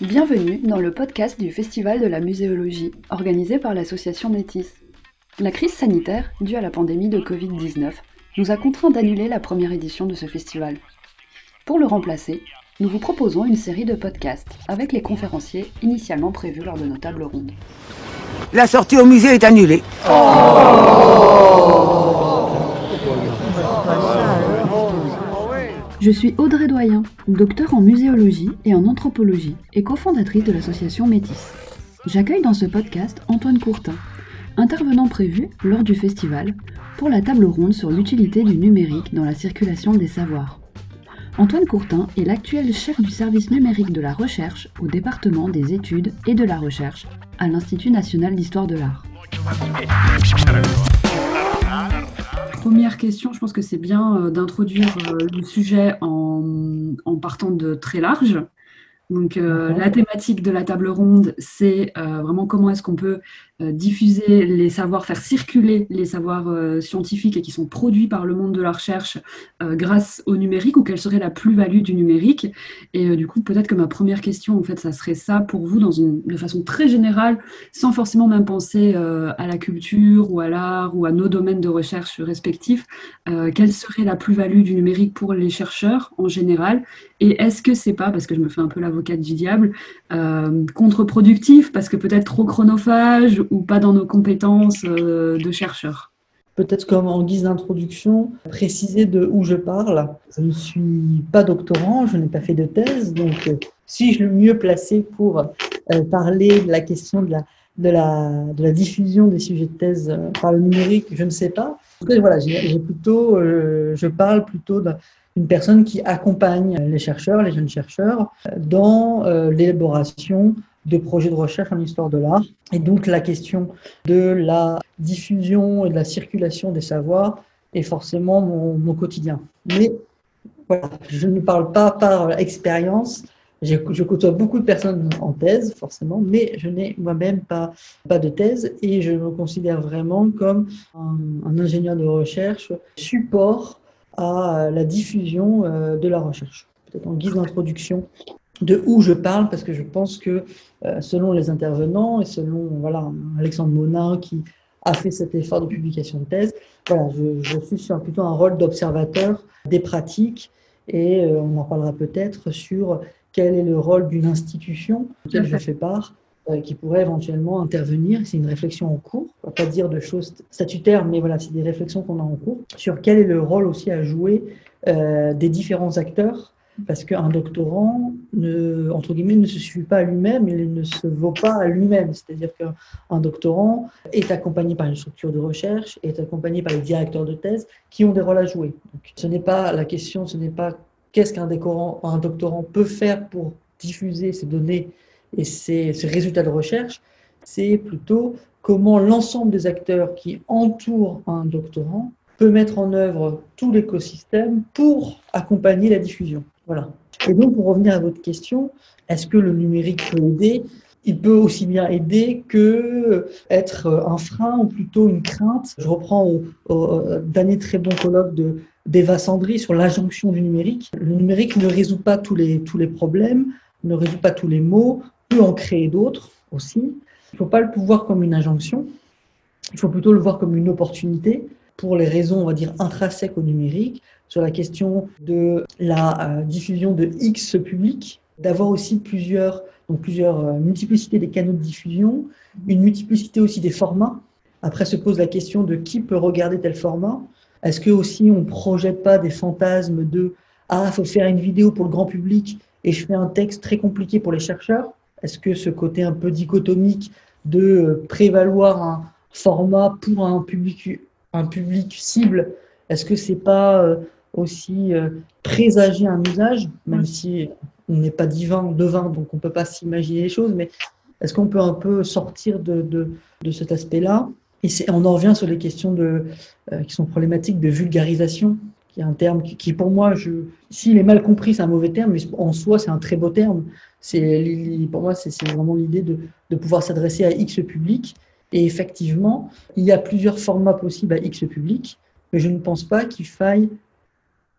Bienvenue dans le podcast du Festival de la muséologie, organisé par l'association Métis. La crise sanitaire, due à la pandémie de Covid-19, nous a contraints d'annuler la première édition de ce festival. Pour le remplacer, nous vous proposons une série de podcasts avec les conférenciers initialement prévus lors de nos tables rondes. La sortie au musée est annulée. Je suis Audrey Doyen, docteur en muséologie et en anthropologie et cofondatrice de l'association Métis. J'accueille dans ce podcast Antoine Courtin, intervenant prévu lors du festival pour la table ronde sur l'utilité du numérique dans la circulation des savoirs. Antoine Courtin est l'actuel chef du service numérique de la recherche au département des études et de la recherche à l'Institut national d'histoire de l'art. Première question, je pense que c'est bien euh, d'introduire euh, le sujet en, en, partant de très large. Donc, euh, la thématique de la table ronde, c'est euh, vraiment comment est-ce qu'on peut euh, diffuser les savoirs, faire circuler les savoirs scientifiques et qui sont produits par le monde de la recherche grâce au numérique ou quelle serait la plus-value du numérique. Et du coup, peut-être que ma première question, en fait, ça serait ça pour vous dans une, de façon très générale, sans forcément même penser à la culture ou à l'art ou à nos domaines de recherche respectifs. quelle serait la plus-value du numérique pour les chercheurs en général? Et est-ce que c'est pas, parce que je me fais un peu l'avocate du diable, contre-productif parce que peut-être trop chronophage ou pas dans nos compétences euh, de chercheurs Peut-être comme en guise d'introduction, préciser de où je parle. Je ne suis pas doctorant, je n'ai pas fait de thèse, donc euh, suis-je le mieux placé pour euh, parler de la question de la, diffusion des sujets de thèse par le numérique? Je ne sais pas. voilà, j'ai plutôt, je parle plutôt d'une personne qui accompagne les chercheurs, les jeunes chercheurs, dans l'élaboration de projets de recherche en histoire de l'art. Et donc la question de la diffusion et de la circulation des savoirs est forcément mon, quotidien. Mais voilà, je ne parle pas par expérience. Je côtoie beaucoup de personnes en thèse, forcément, mais je n'ai moi-même pas, pas de thèse et je me considère vraiment comme un, un ingénieur de recherche support à la diffusion euh, de la recherche. Peut-être en guise d'introduction de où je parle, parce que je pense que euh, selon les intervenants et selon voilà, Alexandre Monin qui a fait cet effort de publication de thèse, voilà, je, suis sur plutôt un rôle d'observateur des pratiques et euh, on en parlera peut-être sur quel est le rôle d'une institution auquel je fais part qui pourrait éventuellement intervenir. C'est une réflexion en cours. On va pas dire de choses statutaires, mais voilà, c'est des réflexions qu'on a en cours sur quel est le rôle aussi à jouer des différents acteurs parce qu'un doctorant, ne, entre guillemets, ne se suffit pas à lui-même, il ne se vaut pas à lui-même. C'est-à-dire qu'un doctorant est accompagné par une structure de recherche, est accompagné par les directeurs de thèse qui ont des rôles à jouer. Ce n'est pas la question, ce n'est pas qu'est-ce qu'un un doctorant peut faire pour diffuser ces données et ces, résultats de recherche, c'est plutôt comment l'ensemble des acteurs qui entourent un doctorant peut mettre en œuvre tout l'écosystème pour accompagner la diffusion. Voilà. Et donc, pour revenir à votre question, est-ce que le numérique peut aider? Il peut aussi bien aider que être un frein ou plutôt une crainte. Je reprends au, au dernier très bon colloque de d'Eva Sandry sur l'injonction du numérique. Le numérique ne résout pas tous les, tous les problèmes, ne résout pas tous les maux, peut en créer d'autres aussi. Il ne faut pas le voir comme une injonction, il faut plutôt le voir comme une opportunité pour les raisons, on va dire, intrinsèques au numérique, sur la question de la euh, diffusion de X public, d'avoir aussi plusieurs, donc plusieurs euh, multiplicités des canaux de diffusion, une multiplicité aussi des formats. Après se pose la question de qui peut regarder tel format. Est-ce que aussi on projette pas des fantasmes de ah, faut faire une vidéo pour le grand public et je fais un texte très compliqué pour les chercheurs? Est-ce que ce côté un peu dichotomique de euh, prévaloir un format pour un public un public cible, est-ce que c'est pas euh, aussi euh, présager un usage, même si on n'est pas divin, devin, donc on peut pas s'imaginer les choses, mais est-ce qu'on peut un peu sortir de, de, de cet aspect-là? Et on en revient sur les questions de, euh, qui sont problématiques de vulgarisation, qui est un terme qui, pour moi, s'il est mal compris, c'est un mauvais terme, mais en soi, c'est un très beau terme. C'est, pour moi, c'est vraiment l'idée de, pouvoir s'adresser à X public et effectivement, il y a plusieurs formats possibles à X public, mais je ne pense pas qu'il faille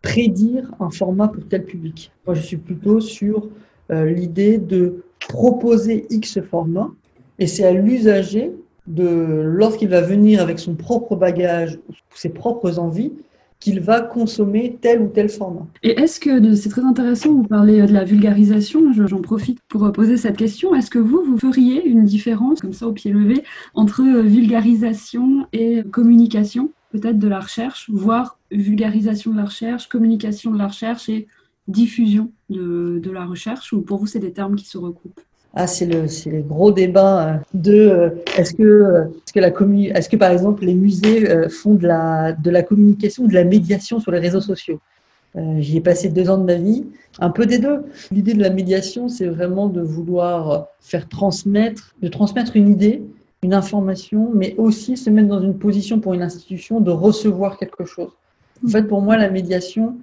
prédire un format pour tel public. Moi, je suis plutôt sur euh, l'idée de proposer X format et c'est à l'usager de, lorsqu'il va venir avec son propre bagage ses propres envies, qu'il va consommer tel ou tel format. Et est-ce que, c'est très intéressant, vous parlez de la vulgarisation, j'en profite pour poser cette question, est-ce que vous, vous feriez une différence, comme ça au pied levé, entre vulgarisation et communication, peut-être de la recherche, voire vulgarisation de la recherche, communication de la recherche et diffusion de, de la recherche, ou pour vous c'est des termes qui se recoupent? Ah, c'est le, le, gros débat euh, de euh, est-ce que, euh, est-ce que, la est-ce que par exemple les musées font de la, de la communication, de la médiation sur les réseaux sociaux? J'y ai passé deux ans de ma vie, un peu des deux. L'idée de la médiation, c'est vraiment de vouloir faire transmettre, de transmettre une idée, une information, mais aussi se mettre dans une position pour une institution de recevoir quelque chose. En fait, pour moi, la médiation,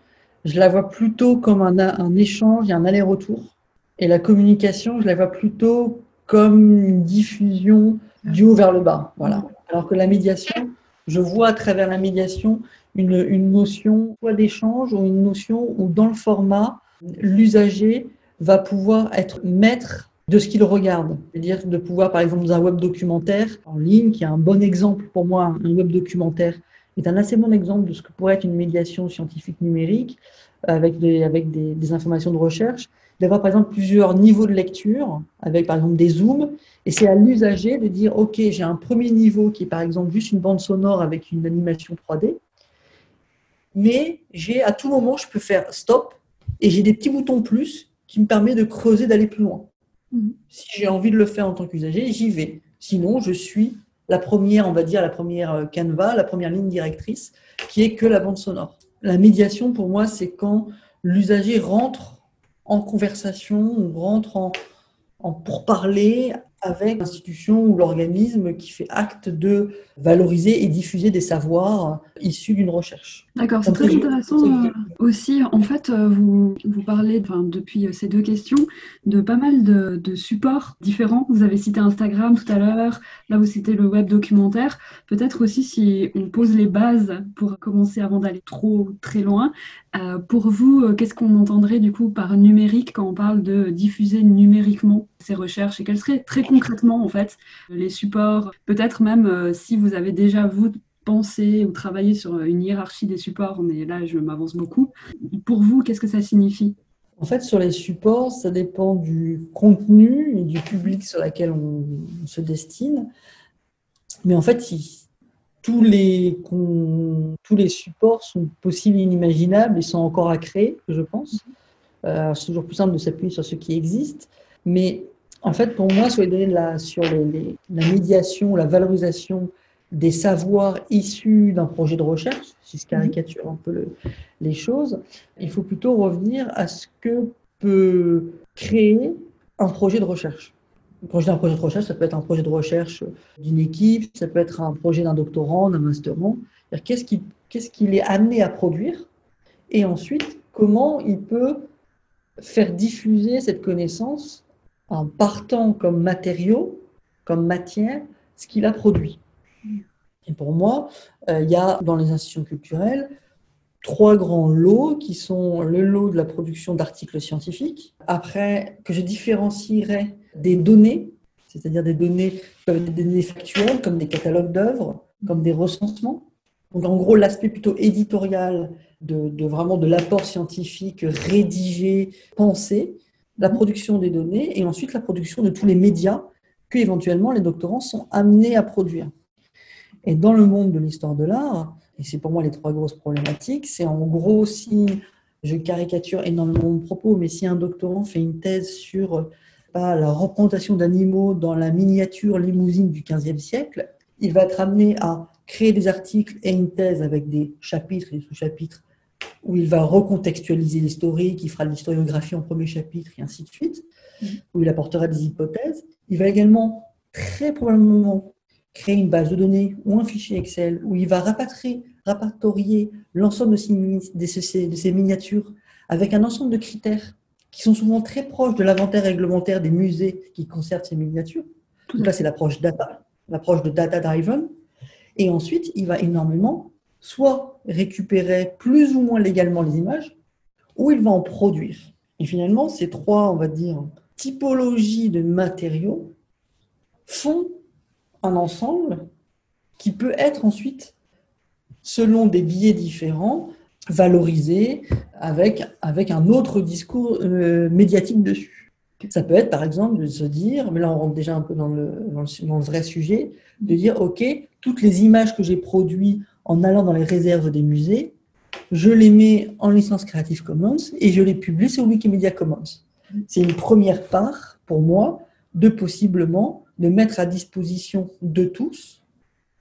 je la vois plutôt comme un, un échange et un aller-retour et la communication, je la vois plutôt comme une diffusion du haut vers le bas. Voilà. Alors que la médiation, je vois à travers la médiation une, une notion soit d'échange ou une notion où dans le format, l'usager va pouvoir être maître de ce qu'il regarde. C'est-à-dire de pouvoir, par exemple, dans un web documentaire en ligne, qui est un bon exemple pour moi, un web documentaire est un assez bon exemple de ce que pourrait être une médiation scientifique numérique avec avec des informations de recherche d'avoir par exemple plusieurs niveaux de lecture, avec par exemple des zooms, et c'est à l'usager de dire, OK, j'ai un premier niveau qui est par exemple juste une bande sonore avec une animation 3D, mais j'ai à tout moment, je peux faire stop, et j'ai des petits boutons plus qui me permettent de creuser, d'aller plus loin. Mhm. Si j'ai envie de le faire en tant qu'usager, j'y vais. Sinon, je suis la première, on va dire, la première euh, canevas, la première ligne directrice, qui est que la bande sonore. La médiation, pour moi, c'est quand l'usager rentre en conversation ou rentre en, en pourparler avec l'institution ou l'organisme qui fait acte de valoriser et diffuser des savoirs issus d'une recherche. D'accord, c'est très intéressant euh, aussi. En fait, euh, vous, vous parlez depuis euh, ces deux questions de pas mal de, de, supports différents. Vous avez cité Instagram tout à l'heure, là vous citez le web documentaire. Peut-être aussi si on pose les bases pour commencer avant d'aller trop très loin. pour vous, qu'est-ce qu'on entendrait du coup par numérique quand on parle de diffuser numériquement ces recherches? Et quels seraient très concrètement en fait les supports? Peut-être même si vous avez déjà vous penser ou travailler sur une hiérarchie des supports, mais là, je m'avance beaucoup. Pour vous, qu'est-ce que ça signifie? En fait, sur les supports, ça dépend du contenu et du public sur lequel on, se destine. Mais en fait, tous, les, tous les supports sont possibles et inimaginables et sont encore à créer, je pense. Euh, c'est toujours plus simple de s'appuyer sur ce qui existe. Mais en fait, pour moi, sur les données de la, sur la médiation, la valorisation des savoirs issus d'un projet de recherche, si je caricature un peu les choses, il faut plutôt revenir à ce que peut créer un projet de recherche. Un projet de recherche, ça peut être un projet de recherche d'une équipe, ça peut être un projet d'un doctorant, d'un. Qu'est-ce qu'il qu'est-ce qu'il est amené à produire? Et ensuite, comment il peut faire diffuser cette connaissance en partant comme matériau, comme matière, ce qu'il a produit? Et pour moi, euh, il y a dans les institutions culturelles trois grands lots qui sont le lot de la production d'articles scientifiques, après que je différencierais des données, c'est-à-dire des données des données factuelles comme des catalogues d'œuvres, comme des recensements. Donc en gros l'aspect plutôt éditorial de, de vraiment de l'apport scientifique rédigé, pensé, la production des données et ensuite la production de tous les médias que éventuellement les doctorants sont amenés à produire. Et dans le monde de l'histoire de l'art, et c'est pour moi les trois grosses problématiques, c'est en gros si, je caricature énormément mon propos, mais si un doctorant fait une thèse sur pas, la représentation d'animaux dans la miniature limousine du XVe siècle, il va être amené à créer des articles et une thèse avec des chapitres et des sous-chapitres où il va recontextualiser l'historique, il fera de l'historiographie en premier chapitre et ainsi de suite, mmh. où il apportera des hypothèses. Il va également très probablement créer une base de données ou un fichier Excel où il va rapatrier, rapatorier l'ensemble de ces, de ces miniatures avec un ensemble de critères qui sont souvent très proches de l'inventaire réglementaire des musées qui conservent ces miniatures. Tout ça, c'est l'approche data, l'approche de data driven. Et ensuite, il va énormément soit récupérer plus ou moins légalement les images, ou il va en produire. Et finalement, ces trois, on va dire, typologies de matériaux font un ensemble qui peut être ensuite, selon des biais différents, valorisé avec, avec un autre discours euh, médiatique dessus. Ça peut être, par exemple, de se dire, mais là on rentre déjà un peu dans le, dans le, dans le vrai sujet, de dire, OK, toutes les images que j'ai produites en allant dans les réserves des musées, je les mets en licence Creative Commons et je les publie sur Wikimedia Commons. C'est une première part, pour moi, de possiblement de mettre à disposition de tous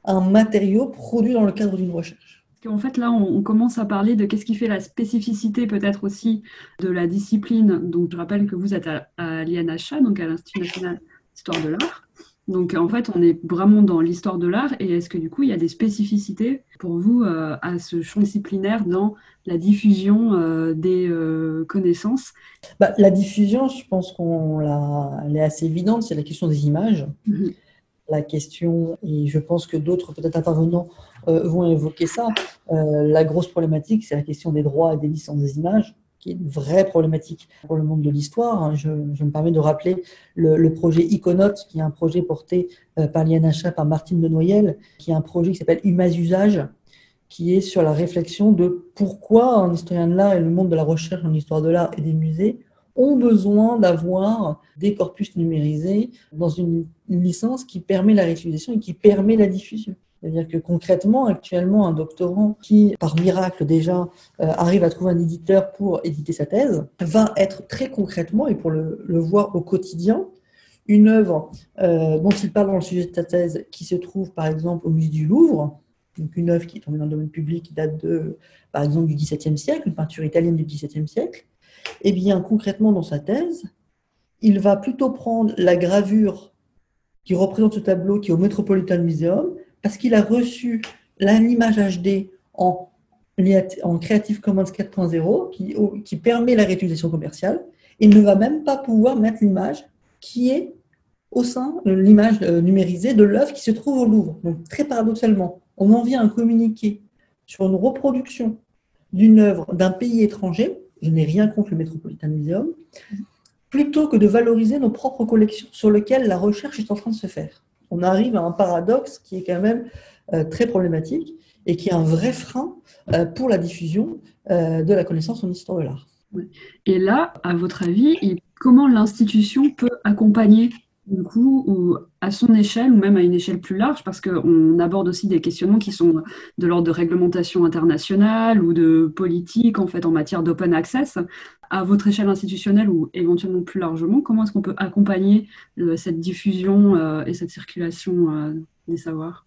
un matériau produit dans le cadre d'une recherche. En fait, là, on, commence à parler de qu'est-ce qui fait la spécificité peut-être aussi de la discipline. Donc, je rappelle que vous êtes à, à l'INHA, donc à l'Institut national d'histoire de l'art. Donc en fait, on est vraiment dans l'histoire de l'art et est-ce que du coup, il y a des spécificités pour vous euh, à ce champ disciplinaire dans la diffusion euh, des euh, connaissances? Bah, La diffusion, je pense qu'on est assez évidente, c'est la question des images. Mhm. La question, et je pense que d'autres peut-être intervenants vont évoquer ça, la grosse problématique, c'est la question des droits et des licences des images qui est une vraie problématique pour le monde de l'histoire. Hein. Je, me permets de rappeler le, projet Iconote, qui est un projet porté euh, par l'INHA, par Martine de Noyel, qui est un projet qui s'appelle Humas Usage, qui est sur la réflexion de pourquoi un historien de l'art et le monde de la recherche en histoire de l'art et des musées ont besoin d'avoir des corpus numérisés dans une licence qui permet la réutilisation et qui permet la diffusion. C'est-à-dire que concrètement, actuellement, un doctorant qui, par miracle déjà, euh, arrive à trouver un éditeur pour éditer sa thèse, va être très concrètement, et pour le, voir au quotidien, une œuvre euh, dont il parle dans le sujet de sa thèse, qui se trouve par exemple au musée du Louvre, donc une œuvre qui est tombée dans le domaine public, qui date de, par exemple, du XVIIe siècle, une peinture italienne du XVIIe siècle, et eh bien concrètement dans sa thèse, il va plutôt prendre la gravure qui représente ce tableau qui est au Metropolitan Museum, parce qu'il a reçu l'image HD en, Creative Commons 4.0 qui, permet la réutilisation commerciale. Il ne va même pas pouvoir mettre l'image qui est au sein de l'image euh, numérisée de l'œuvre qui se trouve au Louvre. Donc, très paradoxalement, on en vient à communiquer sur une reproduction d'une œuvre d'un pays étranger, je n'ai rien contre le Metropolitan Museum, plutôt que de valoriser nos propres collections sur lesquelles la recherche est en train de se faire on arrive à un paradoxe qui est quand même euh, très problématique et qui est un vrai frein euh, pour la diffusion euh, de la connaissance en histoire de l'art. Et là, à votre avis, comment l'institution peut accompagner du coup, ou à son échelle, ou même à une échelle plus large, parce qu'on aborde aussi des questionnements qui sont de l'ordre de réglementation internationale ou de politique, en fait, en matière d'open access. À votre échelle institutionnelle ou éventuellement plus largement, comment est-ce qu'on peut accompagner euh, cette diffusion euh, et cette circulation euh, des savoirs?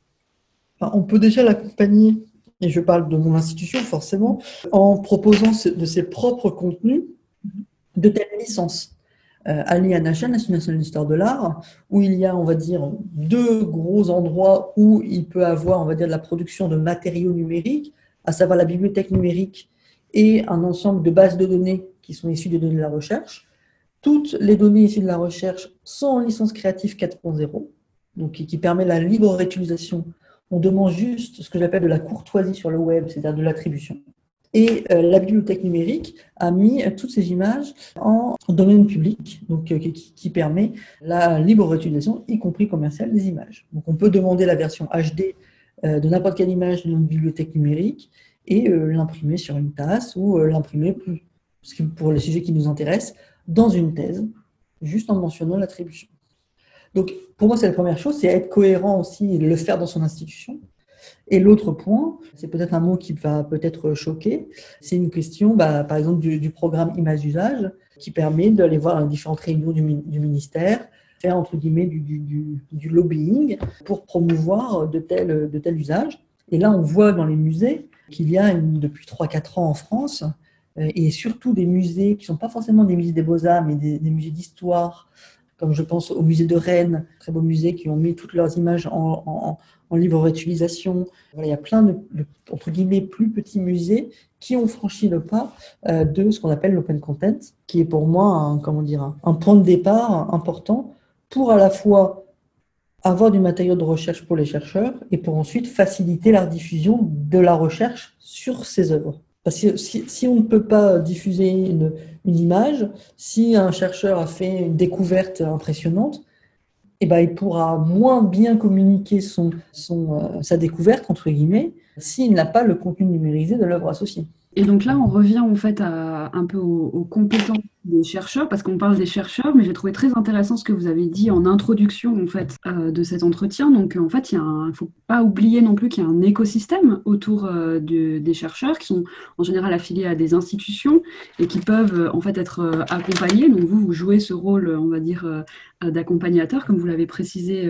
On peut déjà l'accompagner, et je parle de mon institution forcément, en proposant de ses propres contenus de telle licence. Euh, à l'INHN, l'Institut national d'histoire de l'art, où il y a, on va dire, deux gros endroits où il peut avoir, on va dire, de la production de matériaux numériques, à savoir la bibliothèque numérique et un ensemble de bases de données qui sont issues des données de la recherche. Toutes les données issues de la recherche sont en licence créative 4.0, donc qui permet la libre réutilisation. On demande juste ce que j'appelle de la courtoisie sur le web, c'est-à-dire de l'attribution. Et euh, la bibliothèque numérique a mis toutes ces images en domaine public, donc euh, qui, permet la libre utilisation, y compris commerciale, des images. Donc on peut demander la version HD euh, de n'importe quelle image notre bibliothèque numérique et l'imprimer sur une tasse ou l'imprimer pour les sujets qui nous intéressent dans une thèse, juste en mentionnant l'attribution. Donc pour moi c'est la première chose, c'est être cohérent aussi et le faire dans son institution. Et l'autre point, c'est peut-être un mot qui va peut-être choquer, c'est une question, bah, par exemple, du, programme Image Usage, qui permet d'aller voir différentes réunions du, ministère, faire entre guillemets du, lobbying pour promouvoir de tels usages. Et là, on voit dans les musées qu'il y a depuis 3-4 ans en France, euh, et surtout des musées qui ne sont pas forcément des musées des beaux-arts, mais des musées d'histoire, comme je pense au musée de Rennes, très beau musée, qui ont mis toutes leurs images en, libre réutilisation. il y a plein de, entre guillemets, plus petits musées qui ont franchi le pas euh, de ce qu'on appelle l'open content, qui est pour moi un, comment dire, un point de départ important pour à la fois avoir du matériau de recherche pour les chercheurs et pour ensuite faciliter la diffusion de la recherche sur ces œuvres. Parce que si, on ne peut pas diffuser une, image, si un chercheur a fait une découverte impressionnante, eh ben, il pourra moins bien communiquer son, son, sa découverte, entre guillemets, s'il n'a pas le contenu numérisé de l'œuvre associée. Et donc là, on revient en fait à, un peu aux, compétences des chercheurs, parce qu'on parle des chercheurs, mais j'ai trouvé très intéressant ce que vous avez dit en introduction en fait euh, de cet entretien. Donc en fait, il ne faut pas oublier non plus qu'il y a un écosystème autour euh, des chercheurs qui sont en général affiliés à des institutions et qui peuvent euh, en fait être accompagnés. Donc vous, vous jouez ce rôle, on va dire, d'accompagnateur, comme vous l'avez précisé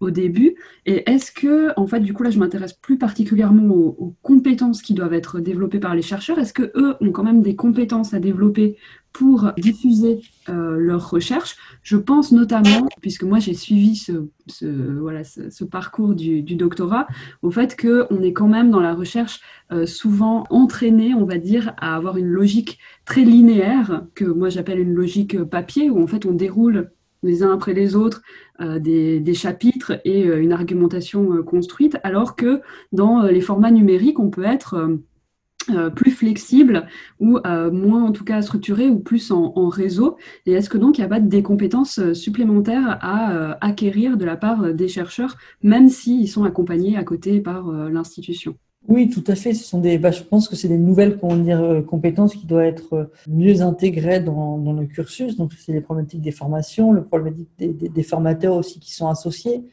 au début. Et est-ce que, en fait, du coup, là, je m'intéresse plus particulièrement aux, compétences qui doivent être développées par les chercheurs. Est-ce que eux ont quand même des compétences à développer pour diffuser euh, leurs recherches. Je pense notamment, puisque moi j'ai suivi ce, parcours du, doctorat, au fait qu'on est quand même dans la recherche euh, souvent entraîné, on va dire, à avoir une logique très linéaire, que moi j'appelle une logique papier, où en fait on déroule les uns après les autres euh, des, chapitres et euh, une argumentation euh, construite, alors que dans les formats numériques, on peut être plus flexible ou moins en tout cas structuré ou plus en, réseau. Et est-ce que donc il n'y a pas des compétences supplémentaires à acquérir de la part des chercheurs, même s'ils sont accompagnés à côté par l'institution? Oui, tout à fait. Ce sont des, bah, je pense que c'est des nouvelles euh, compétences qui doivent être euh, mieux intégrées dans, le cursus. Donc, c'est les problématiques des formations, le problématique des, formateurs aussi qui sont associés.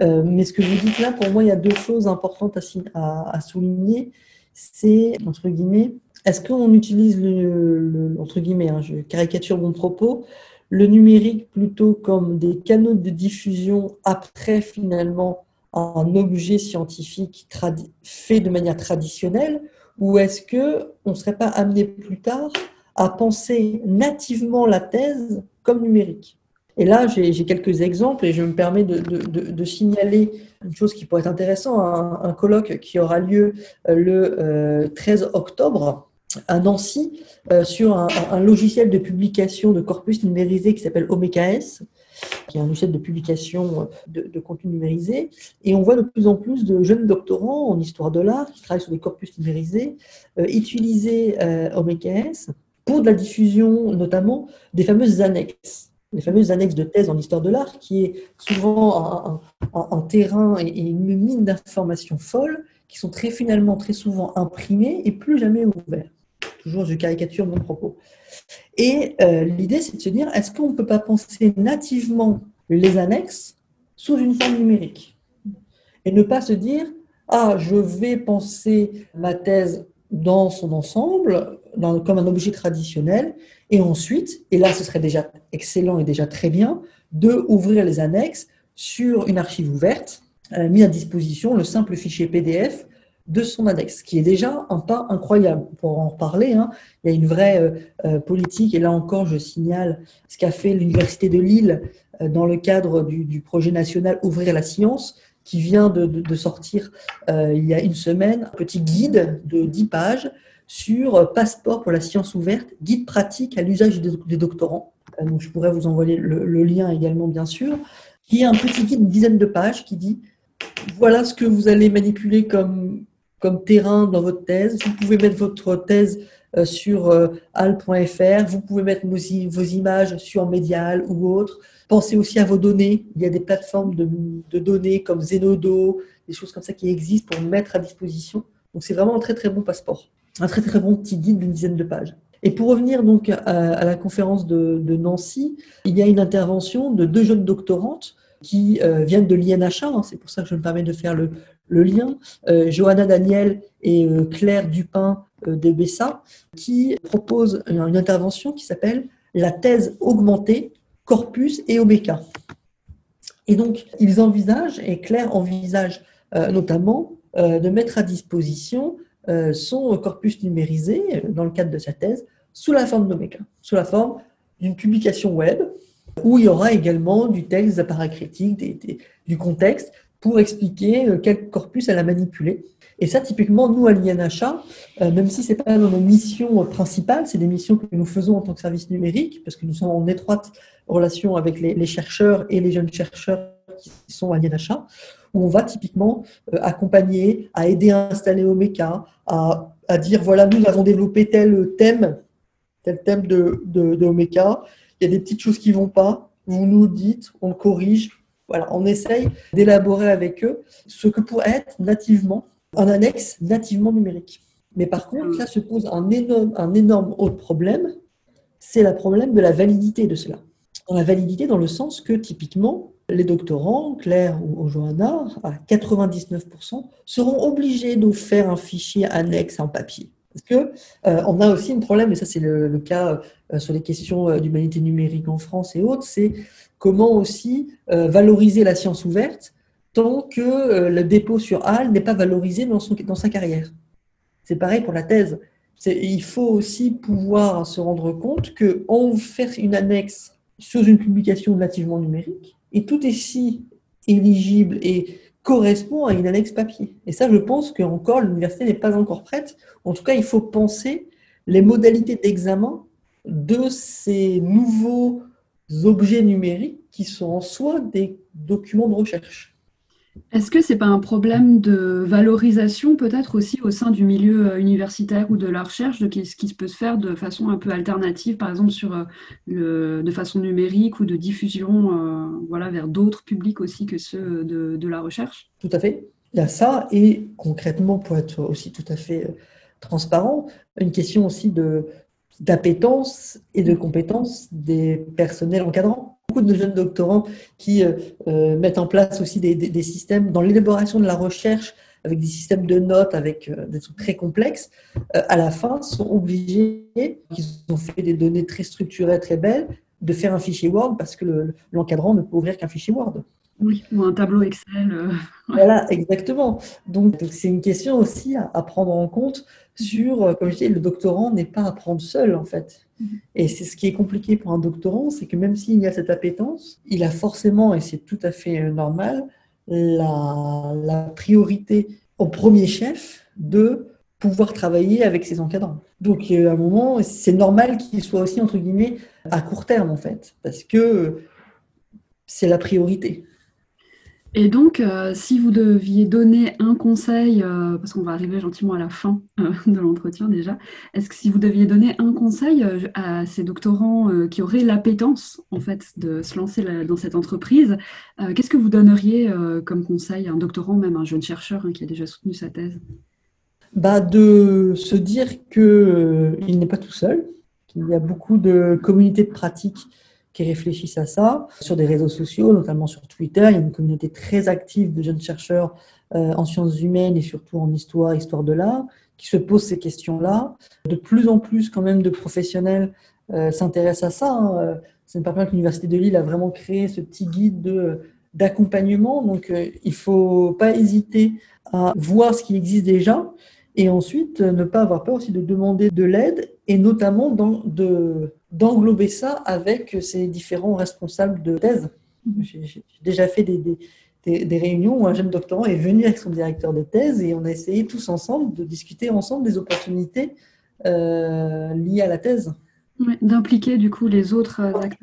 Euh, mais ce que vous dites là, pour moi, il y a deux choses importantes à, souligner. C'est, entre guillemets, est-ce qu'on utilise le, entre guillemets, hein, je caricature mon propos, le numérique plutôt comme des canaux de diffusion après finalement un objet scientifique fait de manière traditionnelle ou est-ce que on ne serait pas amené plus tard à penser nativement la thèse comme numérique? Et là, j'ai quelques exemples et je me permets de, signaler une chose qui pourrait être intéressante, un, colloque qui aura lieu euh, le 13 euh, octobre à Nancy euh, sur un, logiciel de publication de corpus numérisé qui s'appelle OMKS qui est un logiciel de publication de, contenu numérisé. Et on voit de plus en plus de jeunes doctorants en histoire de l'art qui travaillent sur des corpus numérisés utiliser OMKS pour de la diffusion notamment des fameuses annexes les fameuses annexes de thèse en histoire de l'art, qui est souvent un, terrain et une mine d'informations folles, qui sont très finalement très souvent imprimées et plus jamais ouvertes. Toujours, je caricature mon propos. Et euh, l'idée, c'est de se dire, est-ce qu'on ne peut pas penser nativement les annexes sous une forme numérique Et ne pas se dire, ah, je vais penser ma thèse dans son ensemble, comme un objet traditionnel, et ensuite, et là ce serait déjà excellent et déjà très bien, de ouvrir les annexes sur une archive ouverte, euh, mis à disposition le simple fichier PDF de son index, qui est déjà un pas incroyable. Pour en reparler, hein, il y a une vraie euh, euh, politique, et là encore, je signale ce qu'a fait l'Université de Lille dans le cadre du, projet national Ouvrir la science, qui vient de, sortir il y a une semaine, un petit guide de 10 pages sur Passeport pour la science ouverte, guide pratique à l'usage des, doctorants. donc je pourrais vous envoyer le, lien également, bien sûr, qui est un petit guide, une dizaine de pages, qui dit voilà ce que vous allez manipuler comme terrain dans votre thèse. Vous pouvez mettre votre thèse euh, sur euh, al.fr, vous pouvez mettre vos, images sur Medial ou autre. Pensez aussi à vos données. Il y a des plateformes de, données comme Zenodo, des choses comme ça qui existent pour mettre à disposition. Donc c'est vraiment un très très bon passeport, un très très bon petit guide d'une dizaine de pages. Et pour revenir donc à, la conférence de, Nancy, il y a une intervention de deux jeunes doctorantes qui euh, viennent de l'INHA, hein. c'est pour ça que je me permets de faire le, lien, euh, Johanna Daniel et euh, Claire Dupin de Bessa, qui proposent une intervention qui s'appelle la thèse augmentée, corpus et OBK. Et donc, ils envisagent, et Claire envisage notamment, de mettre à disposition son corpus numérisé, dans le cadre de sa thèse, sous la forme d'OBK, sous la forme d'une publication web, où il y aura également du texte, des appareils du contexte, pour expliquer euh, quel corpus elle a manipulé. Et ça, typiquement, nous, à l'INHA, euh, même si ce n'est pas dans nos missions principales, c'est des missions que nous faisons en tant que service numérique, parce que nous sommes en étroite relation avec les, chercheurs et les jeunes chercheurs qui sont à Nianacha, où on va typiquement euh, accompagner, à aider à installer Omeka, à, dire voilà, nous avons développé tel thème, tel thème de, Omeka, il y a des petites choses qui ne vont pas, vous nous dites, on le corrige. Voilà, on essaye d'élaborer avec eux ce que pourrait être nativement un annexe nativement numérique. Mais par contre, là se pose un énorme autre problème, c'est le problème de la validité de cela. la validité dans le sens que typiquement, les doctorants, Claire ou Johanna, à 99%, seront obligés de faire un fichier annexe en papier. Parce que euh, on a aussi un problème, et ça c'est le, cas euh, sur les questions euh, d'humanité numérique en France et autres, c'est comment aussi valoriser la science ouverte tant que le dépôt sur HAL n'est pas valorisé dans, sa carrière. C'est pareil pour la thèse. Il faut aussi pouvoir se rendre compte qu'on fait une annexe sur une publication nativement numérique et tout est si éligible et correspond à une annexe papier. Et ça, je pense qu'encore, l'université n'est pas encore prête. En tout cas, il faut penser les modalités d'examen de ces nouveaux objets numériques qui sont en soi des documents de recherche. Est-ce que ce n'est pas un problème de valorisation peut-être aussi au sein du milieu euh, universitaire ou de la recherche, de ce qui peut se faire de façon un peu alternative, par exemple sur euh, de façon numérique ou de diffusion euh, voilà, vers d'autres publics aussi que ceux de, la recherche? Tout à fait. Il y a ça et concrètement, pour être aussi tout à fait transparent, une question aussi d'appétence et de compétence des personnels encadrants. Beaucoup de jeunes doctorants qui euh, euh, mettent en place aussi des, des, systèmes dans l'élaboration de la recherche avec des systèmes de notes, avec euh, des trucs très complexes, à la fin sont obligés, ils ont fait des données très structurées, très belles, de faire un fichier Word parce que l'encadrant ne peut ouvrir qu'un fichier Word. Oui, ou un tableau Excel. Voilà, exactement. Donc, c'est une question aussi à, à, prendre en compte sur, comme je disais, le doctorant n'est pas à prendre seul, en fait. Mhm. Et c'est ce qui est compliqué pour un doctorant, c'est que même s'il y a cette appétence, il a forcément, et c'est tout à fait euh, normal, la, priorité au premier chef de pouvoir travailler avec ses encadrants. Donc, à un moment, c'est normal qu'il soit aussi, entre guillemets, à court terme, en fait, parce que c'est la priorité. Et donc, euh, si vous deviez donner un conseil, euh, parce qu'on va arriver gentiment à la fin euh, de l'entretien déjà, est-ce que si vous deviez donner un conseil à ces doctorants qui auraient l'appétence en fait de se lancer dans cette entreprise, qu'est-ce que vous donneriez comme conseil à un doctorant, même un jeune chercheur hein, qui a déjà soutenu sa thèse? Bah, De se dire qu'il n'est pas tout seul, qu'il y a beaucoup de communautés de pratique qui réfléchissent à ça. Sur des réseaux sociaux, notamment sur Twitter, il y a une communauté très active de jeunes chercheurs euh, en sciences humaines et surtout en histoire, histoire de l'art, qui se posent ces questions-là. De plus en plus, quand même, de professionnels euh, s'intéressent à ça. Hein. Ce n'est pas bien que l'Université de Lille a vraiment créé ce petit guide de, d'accompagnement. Donc, euh, il ne faut pas hésiter à voir ce qui existe déjà et ensuite ne pas avoir peur aussi de demander de l'aide et notamment de, d'englober ça avec ces différents responsables de thèse. J'ai déjà fait des, des, des, réunions où un jeune doctorant est venu avec son directeur de thèse et on a essayé tous ensemble de discuter ensemble des opportunités euh, liées à la thèse. d'impliquer du coup les autres acteurs.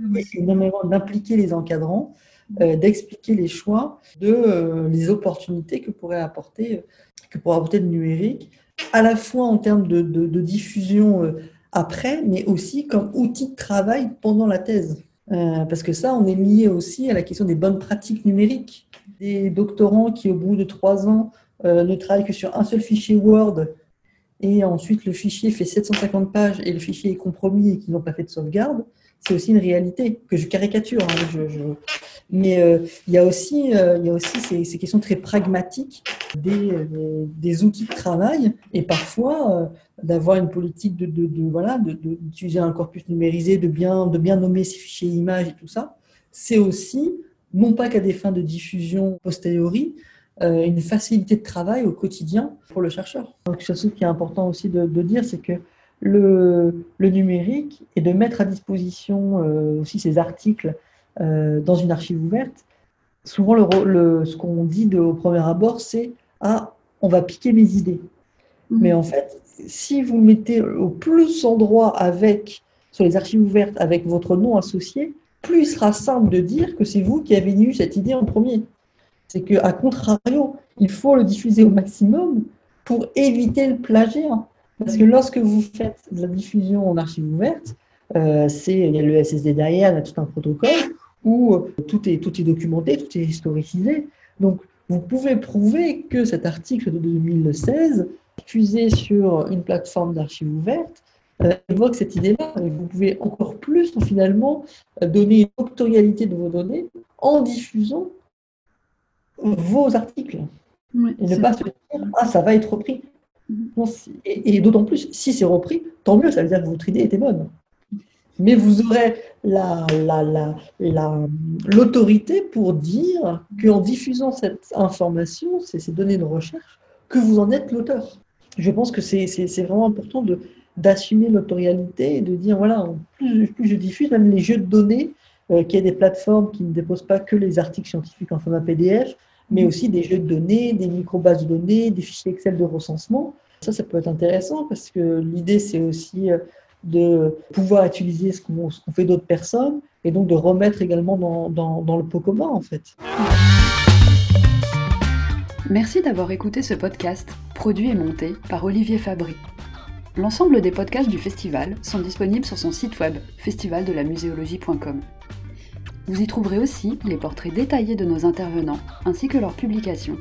D'impliquer les encadrants, euh, d'expliquer les choix, de euh, les opportunités que pourrait apporter, que pourrait apporter le numérique, à la fois en termes de, diffusion après, mais aussi comme outil de travail pendant la thèse. Euh, parce que ça, on est lié aussi à la question des bonnes pratiques numériques. Des doctorants qui, au bout de trois ans, euh, ne travaillent que sur un seul fichier Word et ensuite le fichier fait 750 pages et le fichier est compromis et qu'ils n'ont pas fait de sauvegarde, c'est aussi une réalité que je caricature. Hein, mais euh, il y a aussi, il y a aussi ces, ces, questions très pragmatiques des, outils de travail et parfois d'avoir une politique de, de, voilà d'utiliser un corpus numérisé, de bien de bien nommer ses fichiers images et tout ça, c'est aussi non pas qu'à des fins de diffusion posteriori, euh, une facilité de travail au quotidien pour le chercheur. Donc, chose qui est important aussi de, de dire, c'est que le, le, numérique et de mettre à disposition euh, aussi ces articles euh, dans une archive ouverte. Souvent, le, le, ce qu'on dit de, au premier abord, c'est ah, on va piquer mes idées. Mmh. Mais en fait, si vous mettez au plus endroit avec, sur les archives ouvertes avec votre nom associé, plus il sera simple de dire que c'est vous qui avez eu cette idée en premier. C'est qu'à contrario, il faut le diffuser au maximum pour éviter le plagiat. Parce que lorsque vous faites de la diffusion en archive ouverte, euh, il y a le SSD derrière, il y a tout un protocole où euh, tout est, tout est documenté, tout est historicisé. Donc, vous pouvez prouver que cet article de 2016, diffusé sur une plateforme d'archives ouverte, euh, évoque cette idée-là. Vous pouvez encore plus, finalement, donner une autorialité de vos données en diffusant vos articles. et ne pas se dire, ah, ça va être repris. Mm-hmm. et, d'autant plus, si c'est repris, tant mieux, ça veut dire que votre idée était bonne. Mais vous aurez l'autorité la, la, pour dire qu'en diffusant cette information, ces données de recherche, que vous en êtes l'auteur. Je pense que c'est vraiment important d'assumer l'autorialité et de dire, voilà, plus, je diffuse, même les jeux de données, euh, qu'il y ait des plateformes qui ne déposent pas que les articles scientifiques en format PDF, mais aussi des jeux de données, des micro-bases de données, des fichiers Excel de recensement. Ça, ça peut être intéressant parce que l'idée, c'est aussi euh, de pouvoir utiliser ce qu'ont fait d'autres personnes et donc de remettre également dans, dans, dans le pot commun, en fait. Merci d'avoir écouté ce podcast, produit et monté par Olivier Fabry. L'ensemble des podcasts du festival sont disponibles sur son site web festivaldelamuséologie.com. Vous y trouverez aussi les portraits détaillés de nos intervenants, ainsi que leurs publications,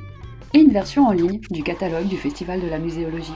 et une version en ligne du catalogue du Festival de la muséologie.